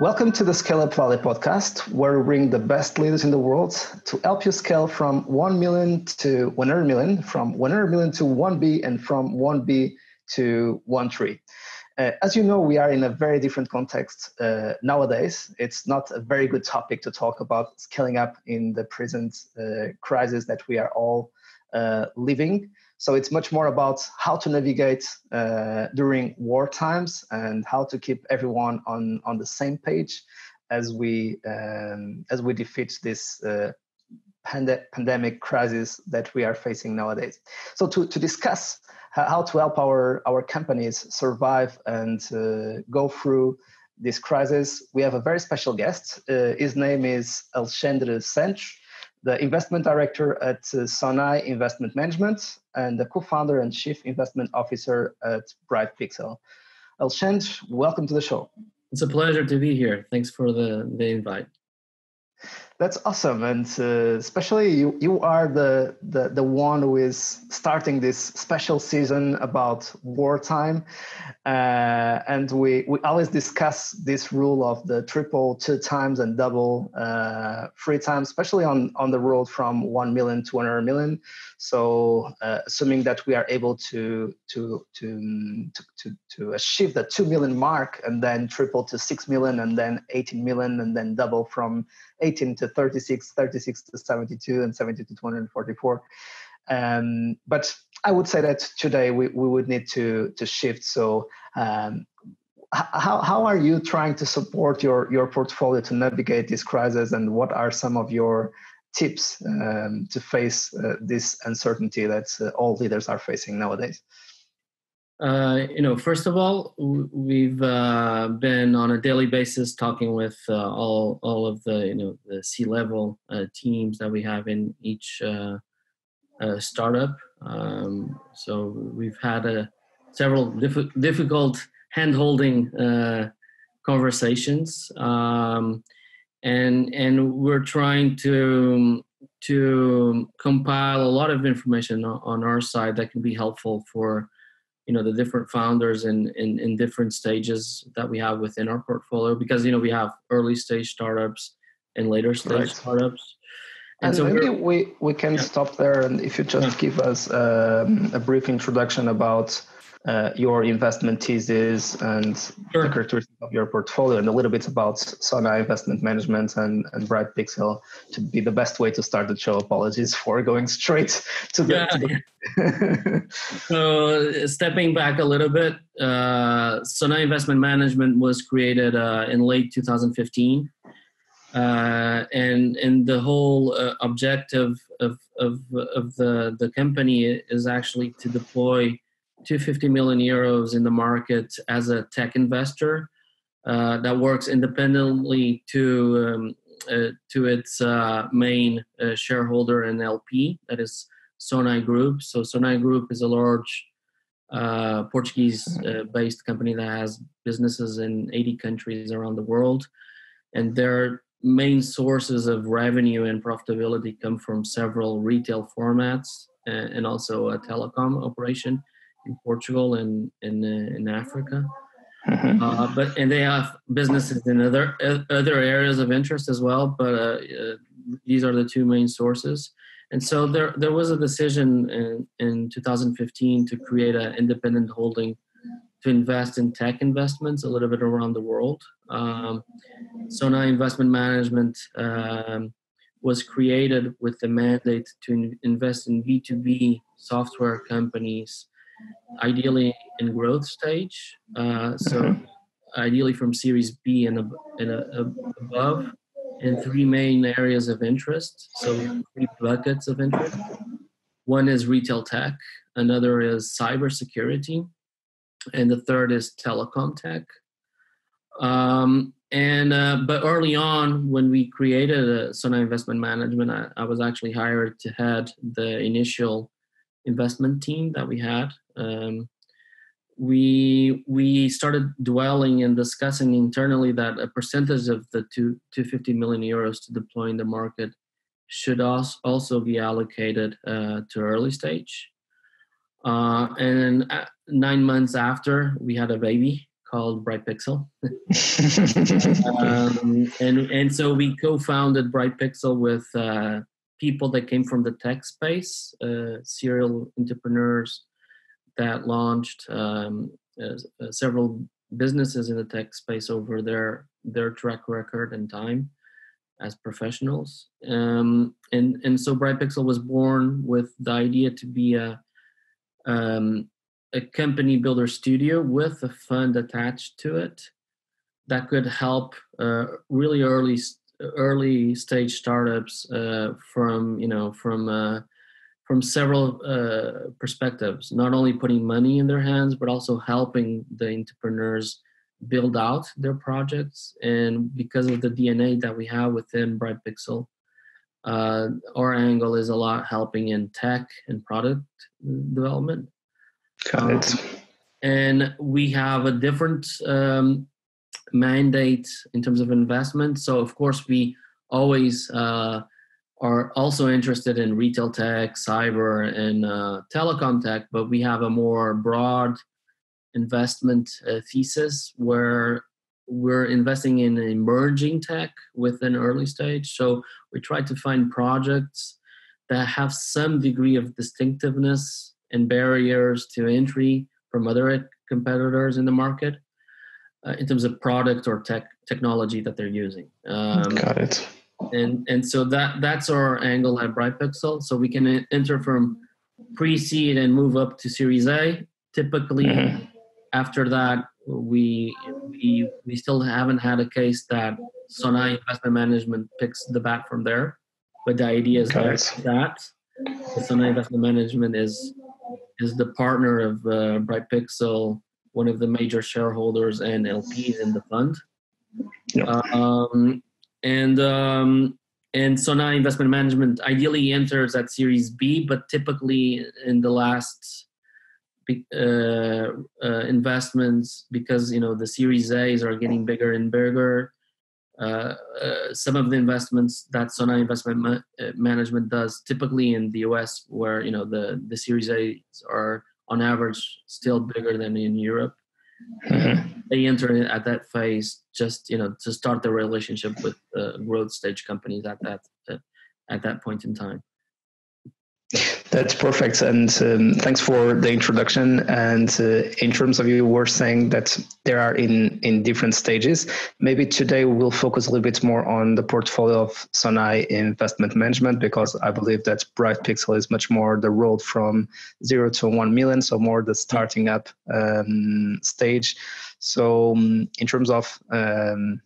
Welcome to the Scale Up Valley podcast, where we bring the best leaders in the world to help you scale from 1 million to 100 million, from 100 million to 1B, and from 1B to 1 tree. Uh, as you know, we are in a very different context uh, nowadays. It's not a very good topic to talk about scaling up in the present uh, crisis that we are all uh, living. So it's much more about how to navigate uh, during war times and how to keep everyone on, on the same page as we um, as we defeat this uh, pand- pandemic crisis that we are facing nowadays. So to, to discuss how to help our, our companies survive and uh, go through this crisis, we have a very special guest. Uh, his name is Alexandre Santos the investment director at uh, Sonae Investment Management and the co-founder and chief investment officer at Bright Pixel. Alexandre, welcome to the show. It's a pleasure to be here. Thanks for the, the invite. That's awesome, and uh, especially you, you are the, the the one who is starting this special season about wartime, uh, and we we always discuss this rule of the triple two times and double uh, three times, especially on on the road from one million to one hundred million. So, uh, assuming that we are able to to to to to, to achieve the two million mark, and then triple to six million, and then eighteen million, and then double from 18 to 36, 36 to 72, and 70 to 244. Um, but I would say that today we, we would need to to shift. So um, how, how are you trying to support your, your portfolio to navigate this crisis and what are some of your tips um, to face uh, this uncertainty that uh, all leaders are facing nowadays? Uh, you know, first of all, we've uh, been on a daily basis talking with uh, all all of the you know the C level uh, teams that we have in each uh, startup. Um, so we've had a several diff- difficult hand holding conversations, um, and and we're trying to to compile a lot of information on our side that can be helpful for you know the different founders in, in in different stages that we have within our portfolio because you know we have early stage startups and later stage right. startups and, and so maybe we we can yeah. stop there and if you just yeah. give us um, a brief introduction about uh, your investment thesis and sure. the characteristics of your portfolio and a little bit about Sonae Investment Management and, and Bright Pixel to be the best way to start the show. Apologies for going straight to the. Yeah. To the so, stepping back a little bit, uh, Sonae Investment Management was created uh, in late 2015. Uh, and and the whole uh, objective of, of of the the company is actually to deploy 250 million euros in the market as a tech investor uh, that works independently to um, uh, to its uh, main uh, shareholder and LP, that is Sonae Group. So Sonae Group is a large uh, Portuguese-based uh, company that has businesses in 80 countries around the world, and their main sources of revenue and profitability come from several retail formats and also a telecom operation in Portugal and in uh, in Africa. Mm-hmm. Uh, but and they have businesses in other other areas of interest as well. But uh, uh, these are the two main sources. And so there there was a decision in, in 2015 to create an independent holding to invest in tech investments a little bit around the world. Um, Sonae Investment Management um, was created with the mandate to invest in B2B software companies ideally in growth stage. Uh, so mm-hmm. ideally from Series B and, and above, in three main areas of interest. So three buckets of interest. One is retail tech, another is cybersecurity, and the third is telecom tech. Um, and uh, but early on, when we created a Sonae Investment Management, I, I was actually hired to head the initial investment team that we had. Um, we we started dwelling and discussing internally that a percentage of the two, 250 million euros to deploy in the market should also be allocated uh, to early stage. Uh, and uh, nine months after, we had a baby called Bright Pixel. um, and and so we co-founded Bright Pixel with uh, people that came from the tech space, uh, serial entrepreneurs that launched um, uh, uh, several businesses in the tech space over their their track record and time as professionals. Um, and and so Bright Pixel was born with the idea to be a um, a company builder studio with a fund attached to it that could help uh, really early early stage startups uh, from you know from uh, from several uh, perspectives. Not only putting money in their hands but also helping the entrepreneurs build out their projects. And because of the dna that we have within bright pixel uh, our angle is a lot helping in tech and product development. Got it. Um, and we have a different um, mandate in terms of investment. So, of course, we always uh, are also interested in retail tech, cyber, and uh, telecom tech, but we have a more broad investment uh, thesis where we're investing in emerging tech with an early stage. So, we try to find projects that have some degree of distinctiveness and barriers to entry from other competitors in the market uh, in terms of product or tech technology that they're using. Um, Got it. And and so that that's our angle at Brightpixel. So we can enter from pre-seed and move up to Series A. Typically, mm-hmm. after that, we we we still haven't had a case that Sonae Investment Management picks the bat from there. But the idea is that, that Sonae Investment Management is is the partner of uh, Bright Pixel, one of the major shareholders and LPs in the fund. Yep. Um, and um, and Sonae Investment Management ideally enters at Series B, but typically in the last uh, uh, investments, because you know the Series A's are getting bigger and bigger, uh, uh, some of the investments that Sonae Investment Ma- uh, Management does, typically in the U.S., where you know the the Series A's are on average still bigger than in Europe. Mm-hmm. They enter at that phase just you know to start the relationship with the growth stage companies at that at that point in time. That's perfect. And um, thanks for the introduction. And uh, in terms of you were saying that there are in, in different stages. Maybe today we'll focus a little bit more on the portfolio of Sonae investment management because I believe that Bright Pixel is much more the road from zero to one million, so more the starting up um, stage. So um, in terms of um,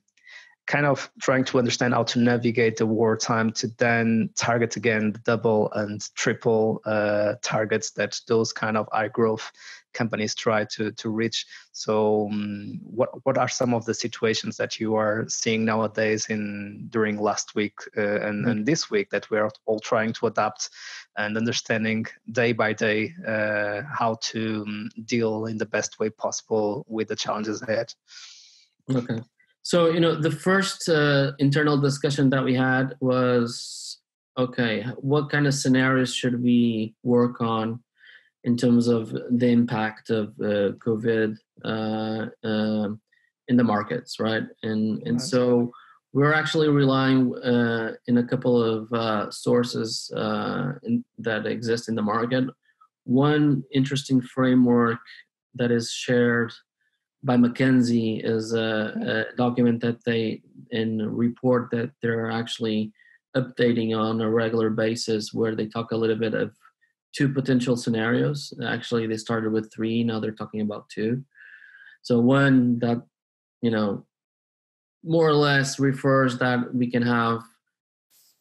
kind of trying to understand how to navigate the wartime to then target again the double and triple uh, targets that those kind of high growth companies try to to reach. So, um, what what are some of the situations that you are seeing nowadays in during last week uh, and, mm-hmm. and this week that we are all trying to adapt and understanding day by day uh, how to um, deal in the best way possible with the challenges ahead. Okay. So, you know, the first uh, internal discussion that we had was okay, what kind of scenarios should we work on in terms of the impact of uh, COVID uh, um, in the markets, right? And and so we're actually relying uh, in a couple of uh, sources uh, in, that exist in the market. One interesting framework that is shared by McKinsey is a, a document that they in report that they're actually updating on a regular basis where they talk a little bit of two potential scenarios. Actually, they started with three, now they're talking about two. So one that, you know, more or less refers that we can have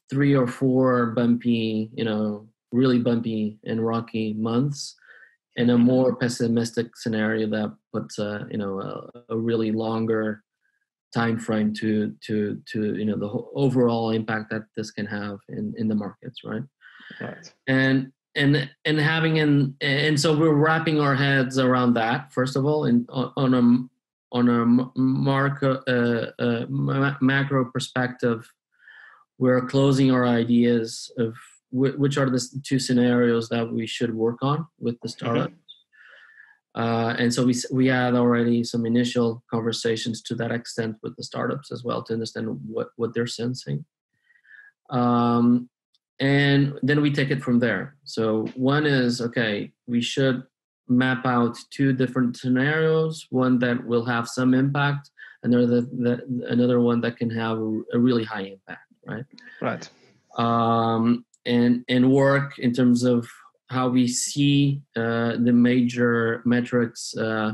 three or four bumpy, you know, really bumpy and rocky months in a more pessimistic scenario that puts a you know a, a, really longer time frame to to to you know the overall impact that this can have in in the markets right? Right. And and and having an and so we're wrapping our heads around that first of all and on a on a marco, uh, uh, macro perspective we're closing our ideas of which are the two scenarios that we should work on with the mm-hmm. startup. Mm-hmm. Uh, and so we we had already some initial conversations to that extent with the startups as well to understand what what they're sensing. Um, and then we take it from there. So one is okay, we should map out two different scenarios: one that will have some impact, and another that another one that can have a really high impact. Right. Right. Um, and and work in terms of how we see uh, the major metrics uh,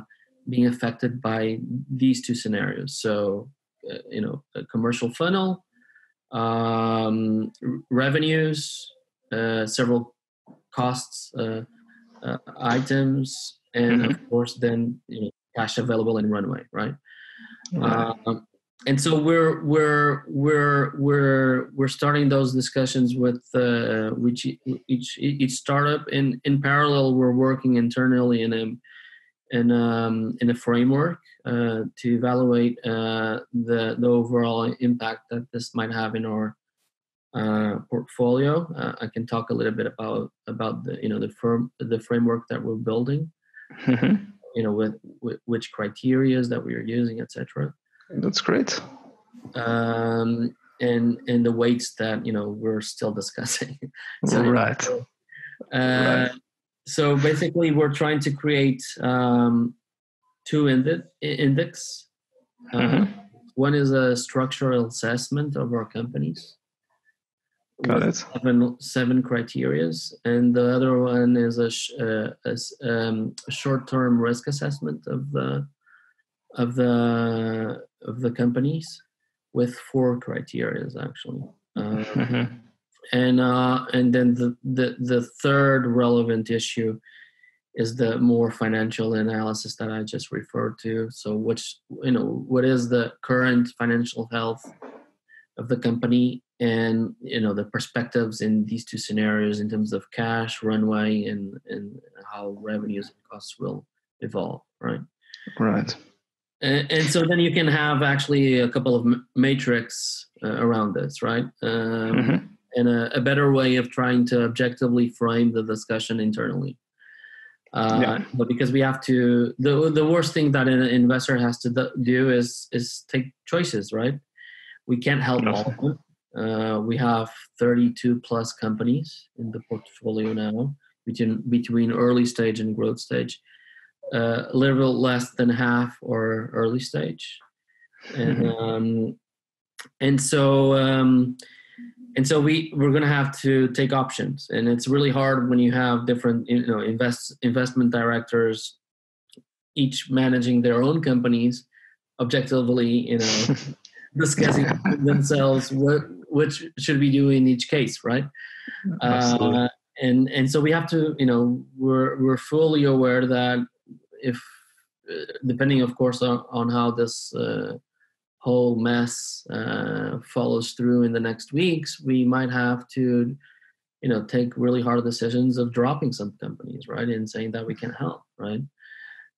being affected by these two scenarios. So, uh, you know, a commercial funnel, um, revenues, uh, several costs uh, uh, items, and mm-hmm. of course, then you know, cash available in runway, right? right. And so we're we're we're we're we're starting those discussions with uh, which each each startup in in parallel we're working internally in a in um, in a framework uh, to evaluate uh, the the overall impact that this might have in our uh, portfolio. Uh, I can talk a little bit about about the you know the firm the framework that we're building. Mm-hmm. You know with, with which criterias that we are using, etc. That's great. Um, and and the weights that you know we're still discussing. so, right. Uh, right. So basically, we're trying to create um, two indi- index. Uh, mm-hmm. One is a structural assessment of our companies. Got it. Seven, seven criterias, and the other one is a, sh- uh, a, um, a short-term risk assessment of the of the of the companies with four criteria actually um, mm-hmm. and uh, and then the, the the third relevant issue is the more financial analysis that I just referred to. So, which you know, what is the current financial health of the company, and you know, the perspectives in these two scenarios in terms of cash runway and and how revenues and costs will evolve. Right. Right and, and, so then you can have actually a couple of matrix uh, around this right? Um, mm-hmm. and a, a, better way of trying to objectively frame the discussion internally. Uh, yeah. but because we have to the, the worst thing that an investor has to do is is take choices right? We can't help all of them. Uh, we have 32 plus companies in the portfolio now between between early stage and growth stage uh, a little less than half or early stage, and mm-hmm. um, and so um, and so we we're going to have to take options, and it's really hard when you have different you know invest investment directors, each managing their own companies, objectively you know. discussing themselves what which should we do in each case right uh, and and so we have to you know we're we're fully aware that if uh, depending of course on, on how this uh, whole mess uh, follows through in the next weeks we might have to you know take really hard decisions of dropping some companies right and saying that we can't help right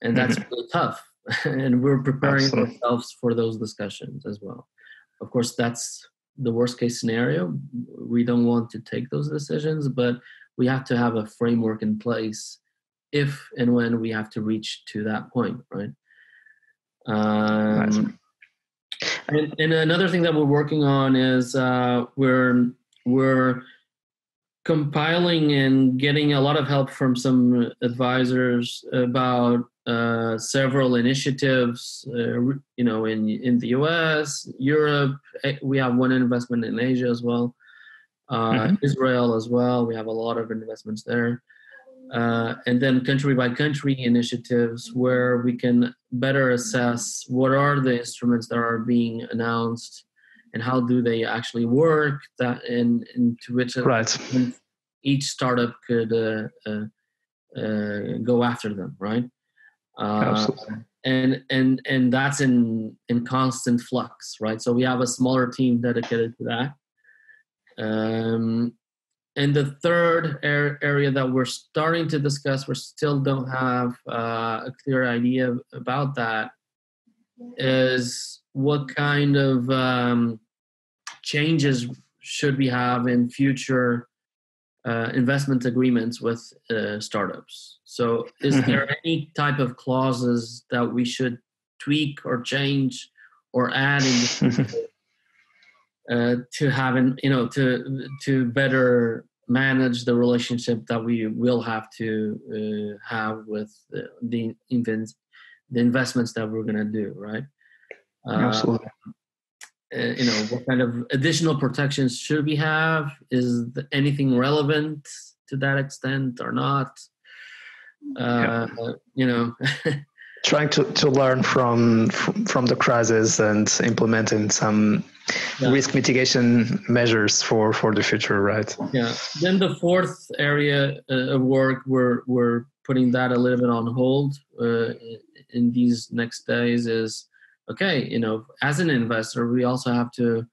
and that's mm-hmm. really tough and we're preparing Absolutely. ourselves for those discussions as well of course that's the worst case scenario we don't want to take those decisions but we have to have a framework in place if and when we have to reach to that point, right? Um, and, and, another thing that we're working on is uh, we're we're compiling and getting a lot of help from some advisors about uh, several initiatives. Uh, you know, in in the U.S., Europe, eh, we have one investment in Asia as well. Uh, mm-hmm. Israel as well. We have a lot of investments there uh, and then country by country initiatives where we can better assess what are the instruments that are being announced and how do they actually work that and, and to which right. each startup could uh, uh, uh go after them right uh, Absolutely. and and and that's in in constant flux right so we have a smaller team dedicated to that um, and the third area that we're starting to discuss, we still don't have uh, a clear idea about that, is what kind of um, changes should we have in future uh, investment agreements with uh, startups. So, is mm-hmm. there any type of clauses that we should tweak or change or add in uh, to having you know to to better manage the relationship that we will have to uh, have with the the, the investments that we're going to do, right? Absolutely. Uh, you know, what kind of additional protections should we have? Is anything relevant to that extent or not? Uh, yeah. You know. trying to, to learn from, from, from the crisis and implementing some yeah. risk mitigation measures for for the future right? Yeah. Then the fourth area uh, of work we're we're putting that a little bit on hold uh, in these next days is okay you know as an investor we also have to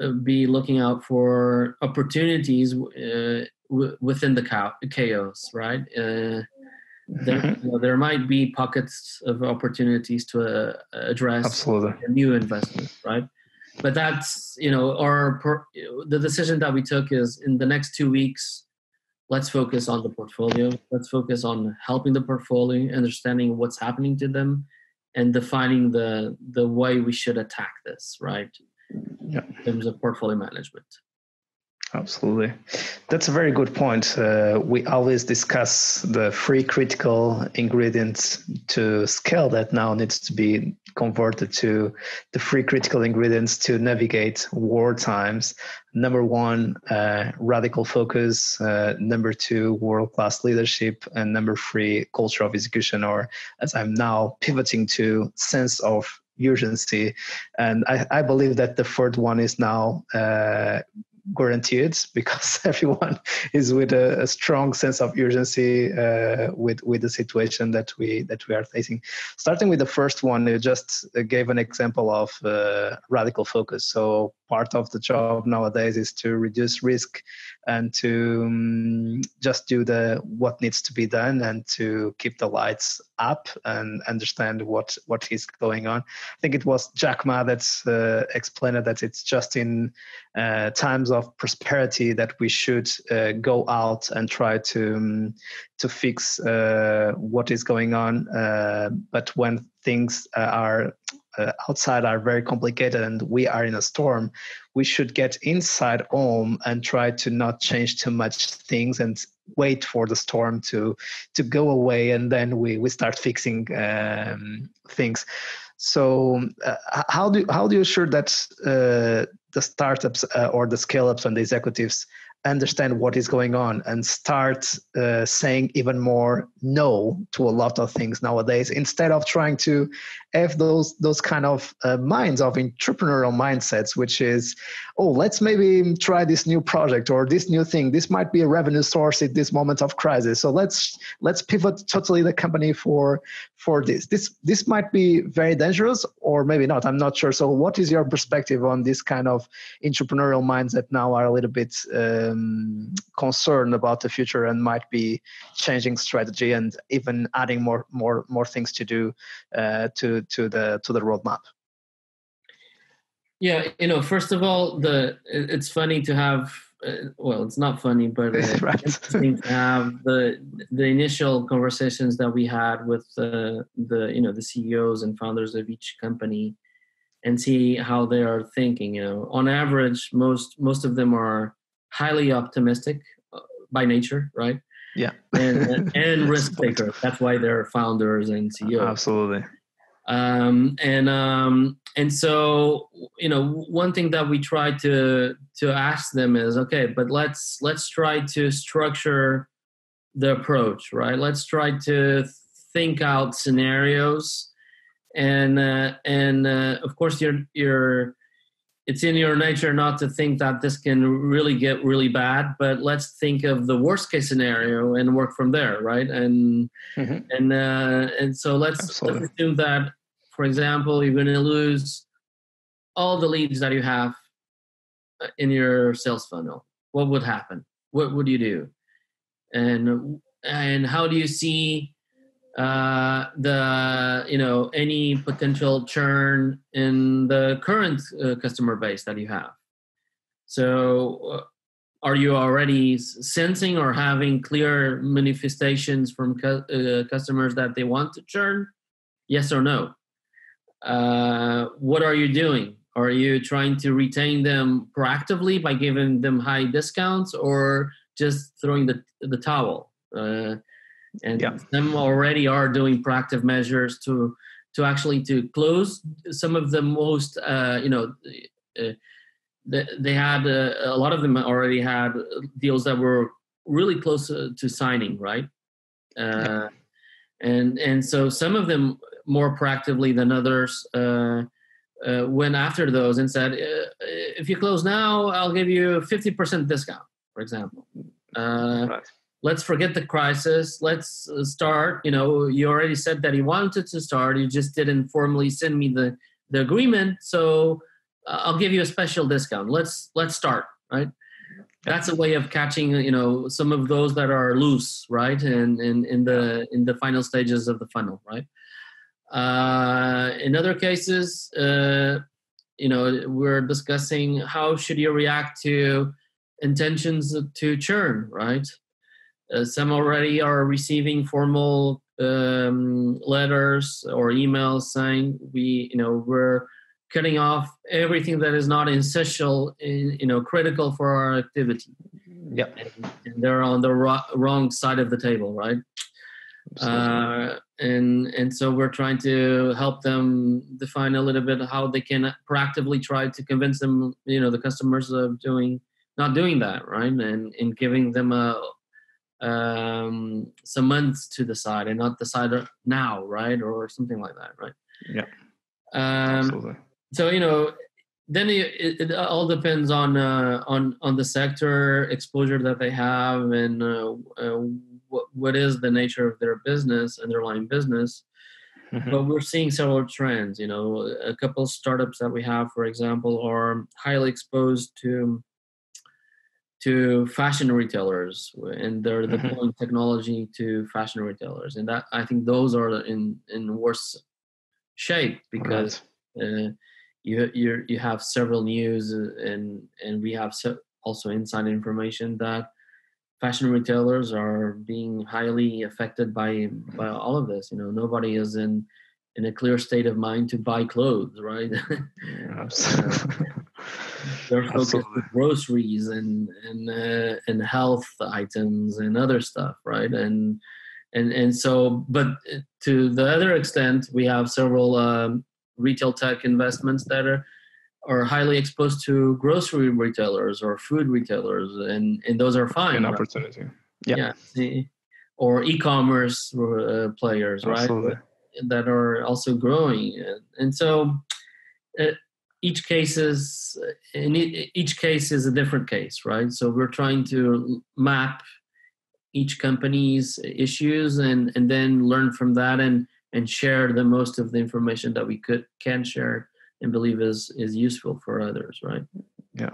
uh, be looking out for opportunities uh, w- within the chaos right? Uh, there, mm-hmm. you know, there might be pockets of opportunities to uh, address Absolutely. new investment, right? But that's you know, our the decision that we took is in the next two weeks, let's focus on the portfolio. Let's focus on helping the portfolio, understanding what's happening to them, and defining the the way we should attack this, right? Yeah. In terms of portfolio management. Absolutely. That's a very good point. Uh, we always discuss the three critical ingredients to scale that now needs to be converted to the three critical ingredients to navigate war times. Number one, uh, radical focus. Uh, number two, world class leadership. And number three, culture of execution, or as I'm now pivoting to, sense of urgency. And I, I, believe that the third one is now uh, guaranteed because everyone is with a, a, strong sense of urgency uh, with with the situation that we that we are facing. Starting with the first one, you just gave an example of uh, radical focus. So part of the job nowadays is to reduce risk and to um, just do the what needs to be done and to keep the lights up and understand what what is going on. I think it was Jack Ma that uh, explained that it's just in uh, times of prosperity that we should uh, go out and try to um, to fix uh, what is going on. Uh, but when things are uh, outside are very complicated and we are in a storm, we should get inside home and try to not change too much things and wait for the storm to to go away and then we we start fixing um, things. So uh, how do how do you assure that uh, the startups uh, or the scale ups and the executives understand what is going on and start uh, saying even more no to a lot of things nowadays instead of trying to have those those kind of uh, minds of entrepreneurial mindsets which is oh let's maybe try this new project or this new thing. This might be a revenue source at this moment of crisis. So let's let's pivot totally the company for for this. This this might be very dangerous or maybe not. I'm not sure. So what is your perspective on this kind of entrepreneurial minds that now are a little bit um, concerned about the future and might be changing strategy and even adding more more more things to do uh, to to the to the roadmap. Yeah you know first of all the it's funny to have uh, well it's not funny but uh, right. interesting to have the the initial conversations that we had with the the you know the ceos and founders of each company and see how they are thinking you know. On average most most of them are highly optimistic uh, by nature right? Yeah. And and risk takers that's why they're founders and ceos absolutely um, and um, and so you know one thing that we try to to ask them is okay but let's let's try to structure the approach right? Let's try to think out scenarios. And uh, and uh, of course you're you're it's in your nature not to think that this can really get really bad but let's think of the worst case scenario and work from there right? And mm-hmm. and uh, and so let's, let's assume that for example you're going to lose all the leads that you have uh, in your sales funnel what would happen what would you do and and how do you see uh, the you know any potential churn in the current uh, customer base that you have so uh, are you already sensing or having clear manifestations from cu- uh, customers that they want to churn? Yes or no? Uh, what are you doing? Are you trying to retain them proactively by giving them high discounts or just throwing the, the towel? Uh, and yeah. some already are doing proactive measures to to actually to close some of the most uh, you know uh, they had uh, a lot of them already had deals that were really close to, to signing right uh, and and so some of them more proactively than others uh, uh went after those and said uh, if you close now i'll give you a 50% discount for example right. let's forget the crisis let's start you know you already said that you wanted to start you just didn't formally send me the the agreement so I'll give you a special discount. Let's let's start, right? That's a way of catching, you know, some of those that are loose, right? And in, in the in the final stages of the funnel, right? Uh, in other cases, uh, you know, we're discussing how should you react to intentions to churn, right? Uh, some already are receiving formal um, letters or emails saying we, you know, we're cutting off everything that is not essential, in, you know, critical for our activity. Yeah, and, and, they're on the ro- wrong side of the table, right? Uh, and and so we're trying to help them define a little bit how they can proactively try to convince them, you know, the customers of doing not doing that, right? And and giving them a um, some months to decide and not decide now, right, or something like that, right? Yeah. Um, Absolutely so you know then it, it, all depends on uh, on on the sector exposure that they have and uh, uh, what what is the nature of their business underlying business mm-hmm. but we're seeing several trends you know a couple startups that we have for example are highly exposed to to fashion retailers and they're mm-hmm. deploying technology to fashion retailers and that i think those are in in worse shape because right. Uh, you you you have several news uh, and and we have also inside information that fashion retailers are being highly affected by by all of this you know? Nobody is in in a clear state of mind to buy clothes right? Absolutely. they're focused on groceries and and uh, and health items and other stuff right? And and and so but uh, to the other extent we have several um, retail tech investments that are are highly exposed to grocery retailers or food retailers, and and those are fine. An right? opportunity. Yeah. yeah. Or e-commerce uh, players, Absolutely. right? That are also growing, and so uh, each case is in each case is a different case, right? So we're trying to map each company's issues and and then learn from that and and share the most of the information that we could can share and believe is is useful for others right? Yeah.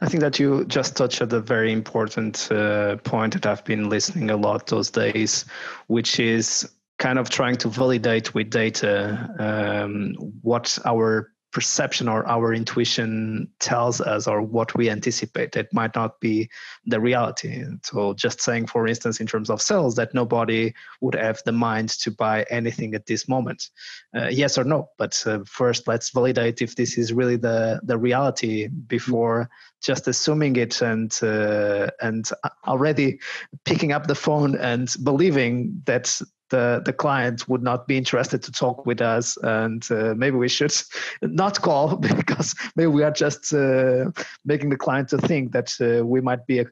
I think that you just touched at a very important uh, point that I've been listening a lot those days, which is kind of trying to validate with data um, what our perception or our intuition tells us or what we anticipate it might not be the reality. So just saying for instance in terms of sales that nobody would have the mind to buy anything at this moment. Uh, yes or no but uh, first let's validate if this is really the the reality before just assuming it and uh, and already picking up the phone and believing that the the client would not be interested to talk with us and uh, maybe we should not call because maybe we are just uh, making the client to think that uh, we might be a,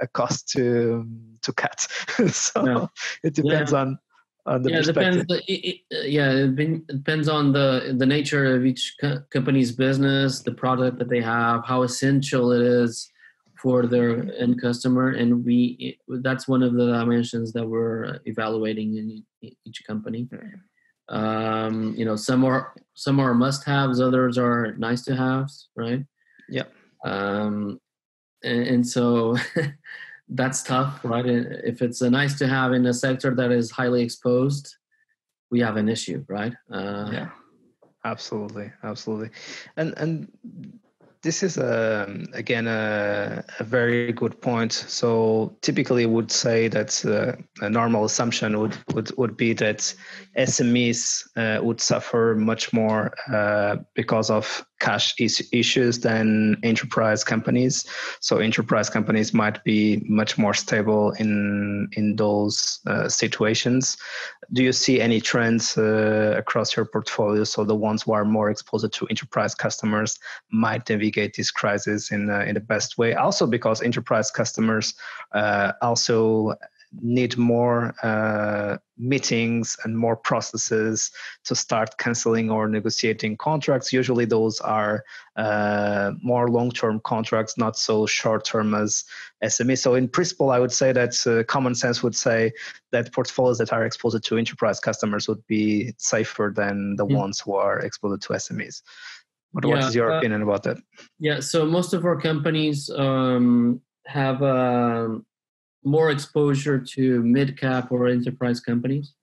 a, cost to to cut so yeah. it depends yeah. on on the yeah, perspective. depends. It, it, yeah, it depends on the the nature of each co- company's business, the product that they have, how essential it is for their end customer and we that's one of the dimensions that we're evaluating in each company. Um, you know some are some are must haves others are nice to haves right? Yeah um, and, and so that's tough right? If it's a nice to have in a sector that is highly exposed we have an issue right? Uh, yeah. Absolutely. Absolutely. And and this is a, um, again a, a, very good point. So typically, would say that uh, a normal assumption would, would would be that SMEs uh, would suffer much more uh, because of cash is- issues than enterprise companies. So enterprise companies might be much more stable in in those uh, situations. Do you see any trends uh, across your portfolio? So the ones who are more exposed to enterprise customers might navigate this crisis in uh, in the best way. Also because enterprise customers uh, also need more uh, meetings and more processes to start canceling or negotiating contracts. Usually, those are uh, more long term contracts, not so short term as SME. So, in principle, I would say that uh, common sense would say that portfolios that are exposed to enterprise customers would be safer than the mm. ones who are exposed to SMEs. But yeah, what is your uh, opinion about that? Yeah, so most of our companies um, have. Um, more exposure to mid cap or enterprise companies.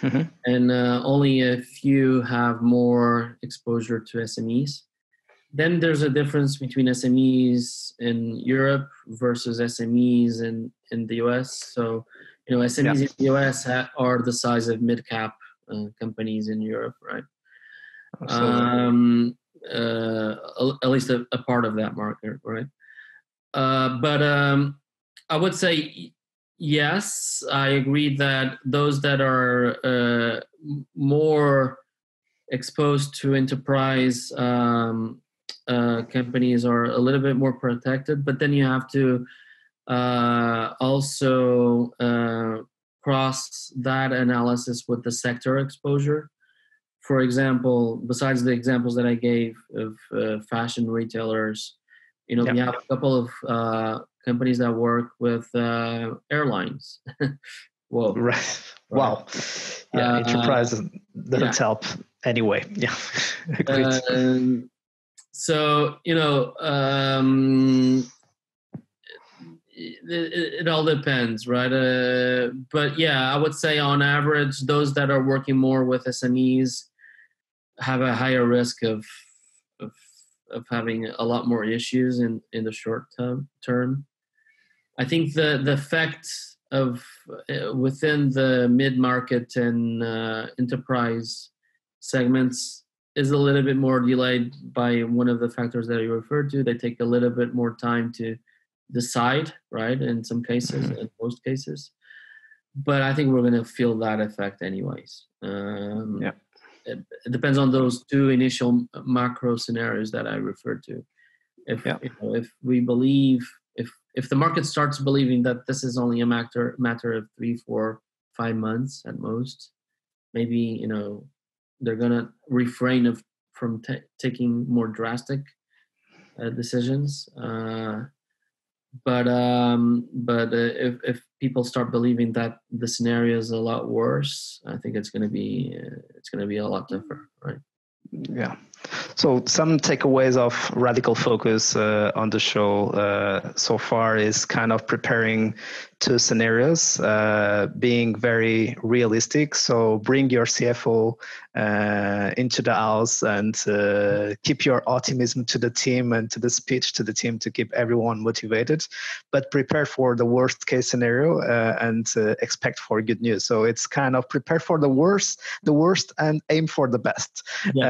Mm-hmm. And uh, only a few have more exposure to SMEs. Then there's a difference between SMEs in Europe versus SMEs in, in the US. So, you know, SMEs yeah. in the US ha- are the size of mid cap uh, companies in Europe, right? Um, uh, at least a, a, part of that market, right? Uh, but um, I would say yes. I agree that those that are uh, more exposed to enterprise um, uh, companies are a little bit more protected, but then you have to uh, also uh, cross that analysis with the sector exposure. For example, besides the examples that I gave of uh, fashion retailers, you know, yep. we have a couple of uh, companies that work with uh, airlines. Whoa. Right. Wow. Yeah, uh, enterprise doesn't yeah. help anyway. Yeah. um, so, you know, um, it, it, all depends, right? Uh, but yeah, I would say on average, those that are working more with SMEs have a higher risk of, of of having a lot more issues in in the short term term I think the the effect of uh, within the mid market and uh, enterprise segments is a little bit more delayed by one of the factors that you referred to. They take a little bit more time to decide, right? In some cases, mm-hmm. in most cases, but I think we're going to feel that effect anyways. Um, yeah. It, it, depends on those two initial macro scenarios that I referred to. If yeah. you know, if we believe if the market starts believing that this is only a matter matter of three, four, five months at most, maybe you know they're gonna refrain of from t- taking more drastic uh, decisions. Uh, but um, but uh, if if people start believing that the scenario is a lot worse, I think it's gonna be uh, it's gonna be a lot tougher, right? Yeah. So some takeaways of radical focus uh, on the show uh, so far is kind of preparing two scenarios, uh, being very realistic. So bring your CFO uh, into the house and uh, keep your optimism to the team and to the speech to the team to keep everyone motivated, but prepare for the worst case scenario uh, and expect for good news. So it's kind of prepare for the worst, the worst, and aim for the best. Yes.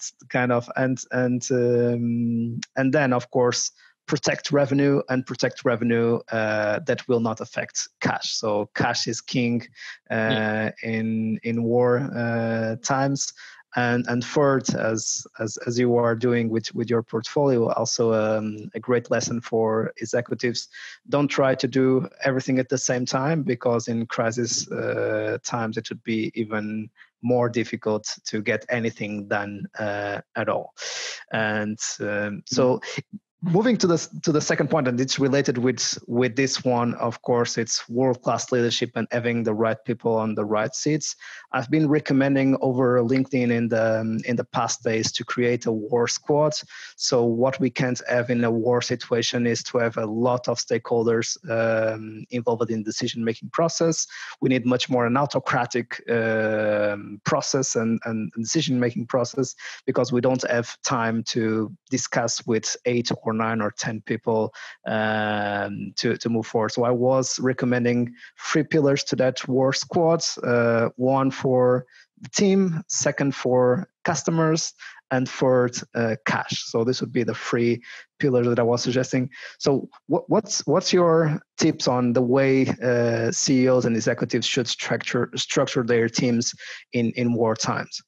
It's kind of and and um, and then of course protect revenue and protect revenue uh, that will not affect cash. So cash is king uh, yeah. in in war uh, times. And and third, as as as you are doing with with your portfolio, also um, a great lesson for executives: don't try to do everything at the same time because in crisis uh, times it would be even more difficult to get anything done uh, at all. And um, so moving to the to the second point, and it's related with with this one. Of course, it's world class leadership and having the right people on the right seats. I've been recommending over LinkedIn in the in the past days to create a war squad. So what we can't have in a war situation is to have a lot of stakeholders um, involved in decision making process. We need much more an autocratic um, process and, and decision making process because we don't have time to discuss with eight or nine or 10 people um, to, to move forward. So I was recommending three pillars to that war squad uh, one for the team, second for customers, and third uh, cash. So this would be the three pillars that I was suggesting. So what, what's what's your tips on the way uh, CEOs and executives should structure structure their teams in in war times?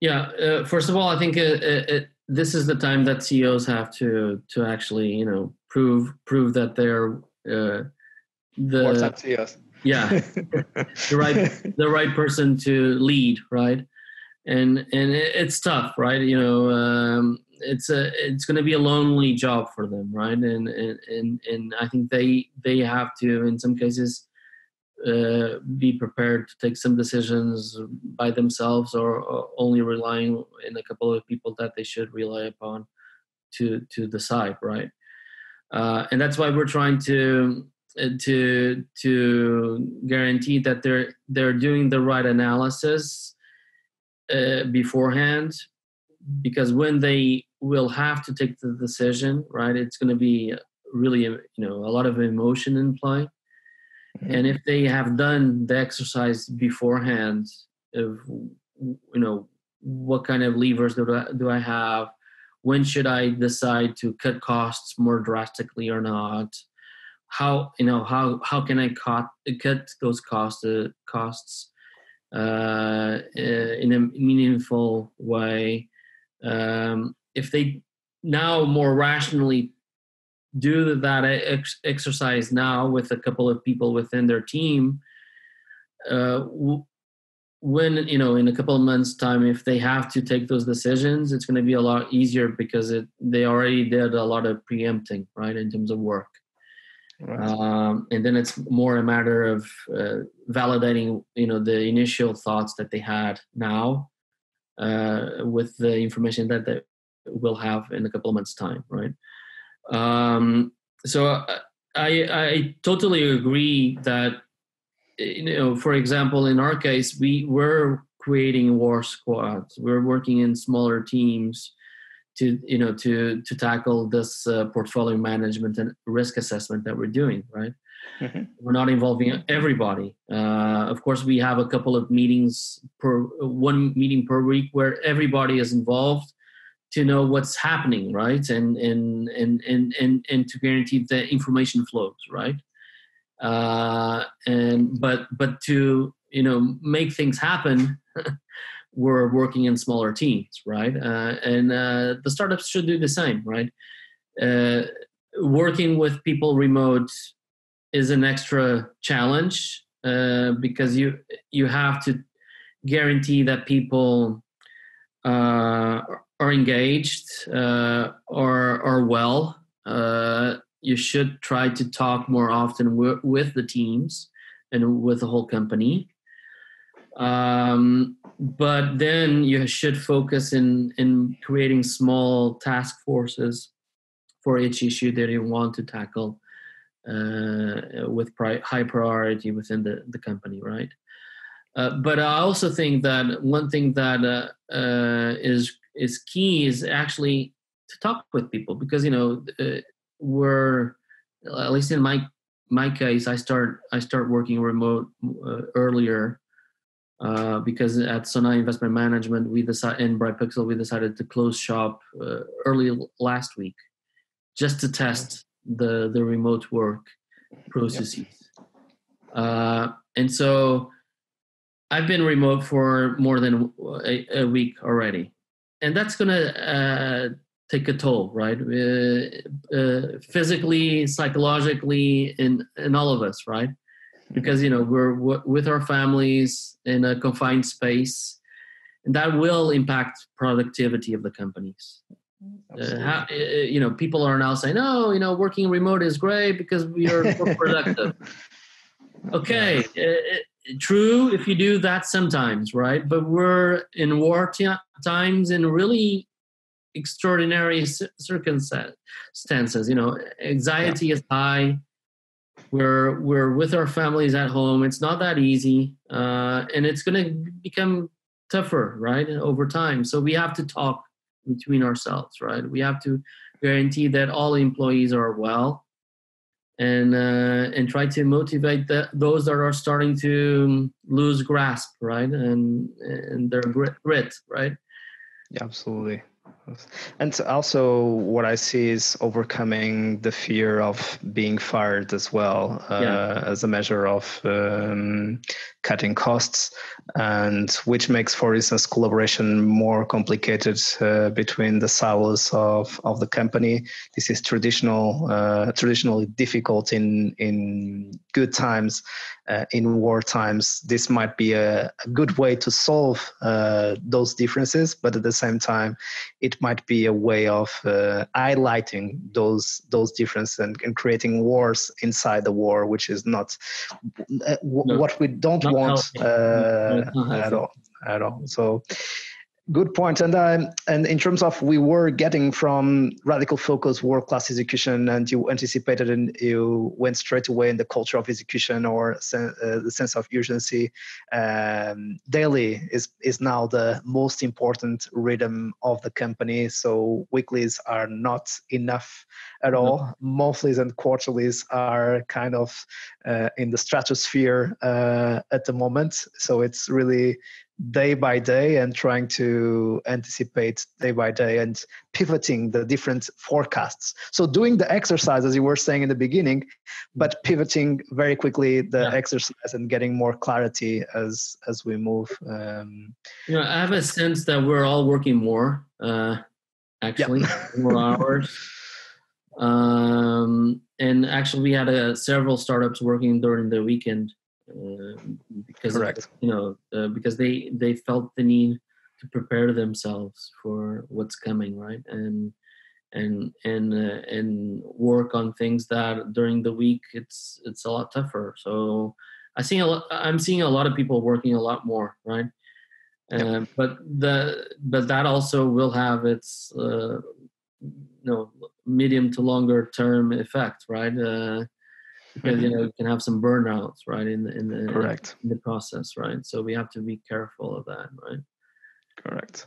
Yeah, uh, first of all, I think it, it, this is the time that CEOs have to to actually you know prove prove that they're uh, the CEOs. yeah. The right the right person to lead right? And and it's tough right? You know um, it's a it's going to be a lonely job for them right? And and and, and i think they they have to in some cases uh, be prepared to take some decisions by themselves or, or, only relying in a couple of people that they should rely upon to to decide right? Uh, and that's why we're trying to uh, to to guarantee that they're they're doing the right analysis uh, beforehand because when they will have to take the decision right it's going to be really you know a lot of emotion in play Mm-hmm. And if they have done the exercise beforehand of you know what kind of levers do I, do I have, when should I decide to cut costs more drastically or not? How you know how how can I cut cut those costs uh, costs uh, in a meaningful way? Um, if they now more rationally do that ex- exercise now with a couple of people within their team uh, w- when you know in a couple of months time if they have to take those decisions it's going to be a lot easier because it they already did a lot of preempting right in terms of work right. um, and then it's more a matter of uh, validating you know the initial thoughts that they had now uh, with the information that they will have in a couple of months time right um, so uh, I, I totally agree that you know, for example, in our case, we were creating war squads. We're working in smaller teams to you know to to tackle this uh, portfolio management and risk assessment that we're doing. Right. Mm-hmm. We're not involving everybody. Uh, of course, we have a couple of meetings per one meeting per week where everybody is involved to know what's happening right? And and and and and, and to guarantee the information flows right? Uh, and but but to you know make things happen we're working in smaller teams right? Uh, and uh, the startups should do the same right? Uh, working with people remote is an extra challenge uh, because you you have to guarantee that people uh, are engaged uh, or are well, uh, you should try to talk more often w- with the teams and with the whole company. Um, but then you should focus in in creating small task forces for each issue that you want to tackle uh, with pri- high priority within the, the company, right? Uh, but I also think that one thing that uh, uh, is is key is actually to talk with people because you know uh, we're at least in my my case i start i start working remote uh, earlier uh, because at Sonae Investment Management, we decided in Bright Pixel, we decided to close shop uh, early last week, just to test the the remote work processes. Yep. Uh, and so, I've been remote for more than a, a week already, and that's going to uh, take a toll, right? Uh, uh, physically, psychologically, in in all of us, right? Because you know we're w- with our families in a confined space, and that will impact productivity of the companies. Uh, how, uh, you know, people are now saying, "Oh, you know, working remote is great because we are more productive." okay, uh, true if you do that sometimes, right? But we're in war t- times in really extraordinary circumstances. You know, anxiety yeah. is high. We're we're with our families at home. It's not that easy, uh, and it's going to become tougher, right, over time. So we have to talk between ourselves, right? We have to guarantee that all employees are well, and uh, and try to motivate the, those that are starting to lose grasp, right, and and their grit, grit right? Yeah, absolutely. And also, what I see is overcoming the fear of being fired as well, uh, yeah. as a measure of um, cutting costs, and which makes, for instance, collaboration more complicated uh, between the silos of, of the company. This is traditional, uh, traditionally difficult in in good times. Uh, in war times, this might be a, a good way to solve uh, those differences, but at the same time, it might be a way of uh, highlighting those those differences and, and, creating wars inside the war, which is not uh, no, what we don't want uh, at all at all. So Good point. And um, and in terms of we were getting from radical focus, world class execution, and you anticipated and you went straight away in the culture of execution or sen- uh, the sense of urgency. Um, daily is is now the most important rhythm of the company. So weeklies are not enough at all. Mm-hmm. Monthlies and quarterlies are kind of uh, in the stratosphere uh, at the moment. So it's really day by day and trying to anticipate day by day and pivoting the different forecasts. So doing the exercise as you were saying in the beginning, but pivoting very quickly the yeah. exercise and getting more clarity as as we move. Um, you know, I have a sense that we're all working more. Uh, actually, yeah. more hours. Um, and actually, we had uh, several startups working during the weekend because Correct. Of, you know uh, because they they felt the need to prepare themselves for what's coming right and and and uh, and work on things that during the week it's it's a lot tougher so i see a lot i'm seeing a lot of people working a lot more right yep. uh, but the but that also will have its uh, you know medium to longer term effect right uh, because you know you can have some burnouts right in the in the correct. in the process right? So we have to be careful of that right? Correct.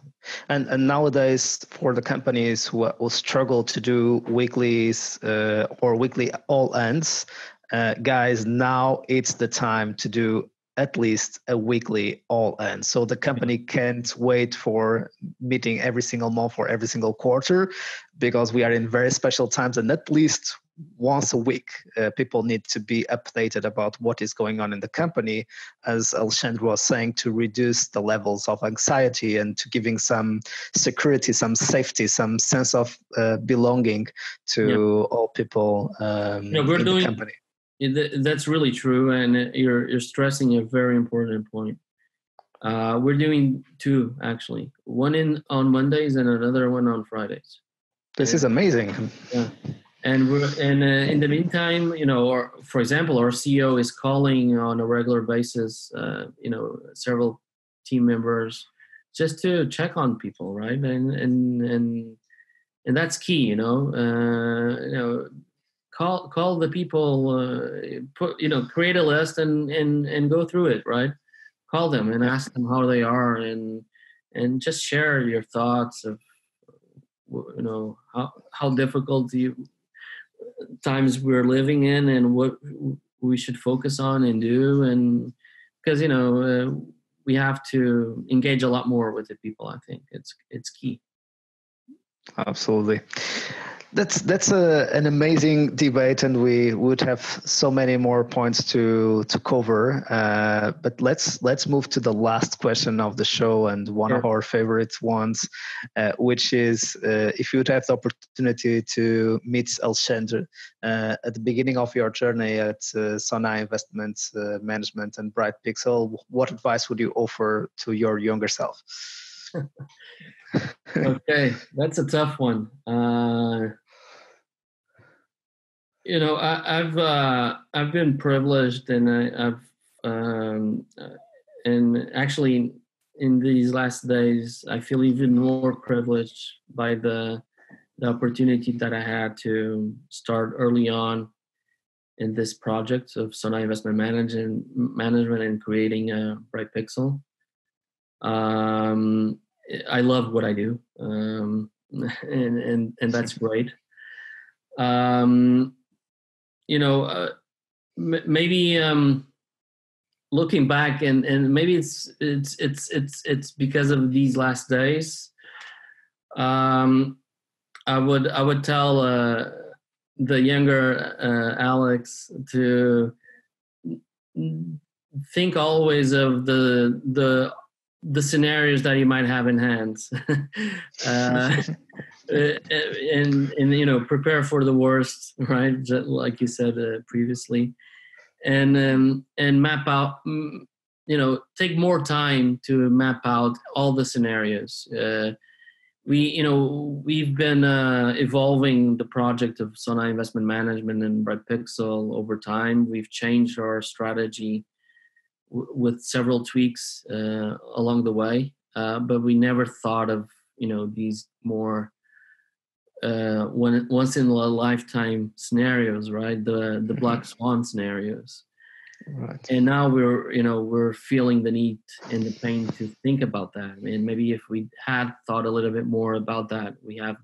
And and nowadays for the companies who will struggle to do weeklies uh, or weekly all ends uh, guys now it's the time to do at least a weekly all end. So the company can't wait for meeting every single month or every single quarter because we are in very special times and at least once a week, uh, people need to be updated about what is going on in the company, as Alexandre was saying, to reduce the levels of anxiety and to giving some security, some safety, some sense of uh, belonging to all people um, yeah, we're in doing, the company. That's really true, and you're you're stressing a very important point. Uh, we're doing two actually, one in on Mondays and another one on Fridays. This is amazing. Yeah and we're and uh, in the meantime you know or for example our ceo is calling on a regular basis uh, you know several team members just to check on people right? And and and and that's key you know? Uh, you know call call the people uh, put you know create a list and and and go through it right? Call them and ask them how they are and and just share your thoughts of you know how how difficult you times we're living in and what we should focus on and do. And because you know uh, we have to engage a lot more with the people i think. It's it's key. Absolutely that's that's a, an amazing debate, and we would have so many more points to to cover. Uh, but let's let's move to the last question of the show, and one sure. of our favorite ones, uh, which is uh, if you would have the opportunity to meet Alexandre uh, at the beginning of your journey at uh, Sonae Investment uh, Management and Bright Pixel, what advice would you offer to your younger self? okay, that's a tough one. Uh, you know, I, have uh, I've been privileged, and I, have um, uh, and actually in these last days, I feel even more privileged by the the opportunity that I had to start early on in this project of Sonae Investment Management, management and creating a Bright Pixel. Um, I love what I do, um, and and and that's great. Um, you know, uh, m- maybe um, looking back, and and maybe it's it's it's it's it's because of these last days. Um, I would I would tell uh, the younger uh, Alex to think always of the the the scenarios that you might have in hands uh, and and you know prepare for the worst right? Like you said uh, previously. And um, and map out you know take more time to map out all the scenarios. Uh, we you know we've been uh, evolving the project of Sonae Investment Management and Bright Pixel over time. We've changed our strategy w- with several tweaks uh, along the way, uh, but we never thought of you know these more uh, one, once in a lifetime scenarios, right? The the black mm-hmm. swan scenarios. Right. And now we're, you know, we're feeling the need and the pain to think about that. And maybe if we had thought a little bit more about that, we have,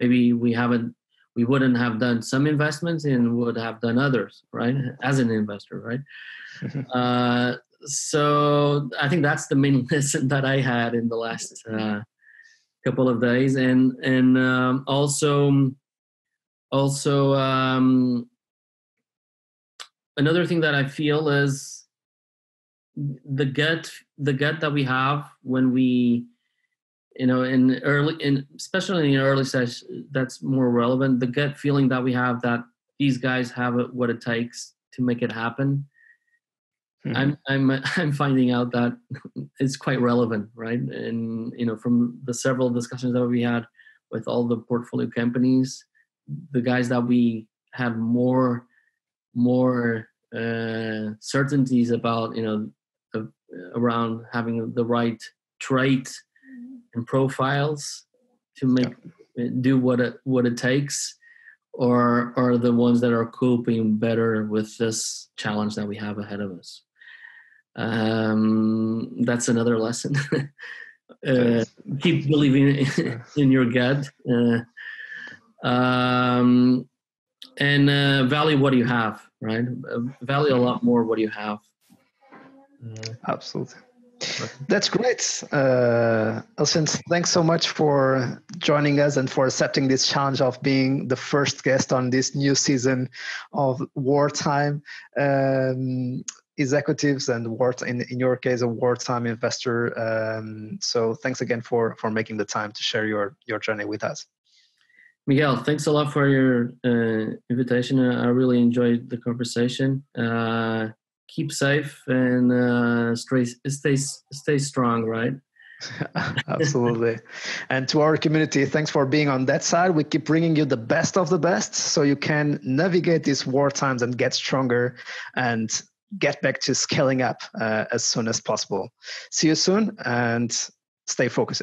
maybe we haven't, we wouldn't have done some investments and would have done others, right? As an investor, right? uh, so I think that's the main lesson that I had in the last uh, couple of days, and and um, also also um, another thing that I feel is the gut the gut that we have when we you know in early in especially in the early stage that's more relevant. The gut feeling that we have that these guys have what it takes to make it happen mm-hmm. i'm i'm i'm finding out that it's quite relevant right and you know from the several discussions that we had with all the portfolio companies the guys that we had more more uh, certainties about you know uh, around having the right trait mm-hmm. and profiles to make yeah. do what it what it takes or are the ones that are coping better with this challenge that we have ahead of us um, that's another lesson uh, keep believing in your gut uh, um, and uh, value what you have right? Value a lot more what you have. Uh, Absolutely. That's great. Uh, Alcin, thanks so much for joining us and for accepting this challenge of being the first guest on this new season of Wartime um, Executives and war, in, in your case, a wartime investor. Um, so thanks again for, for making the time to share your, your journey with us. Miguel, thanks a lot for your uh, invitation. I really enjoyed the conversation. Uh, keep safe and uh, stay, stay, stay strong, right? Absolutely. and to our community, thanks for being on that side. We keep bringing you the best of the best so you can navigate these war times and get stronger and get back to scaling up uh, as soon as possible. See you soon and stay focused.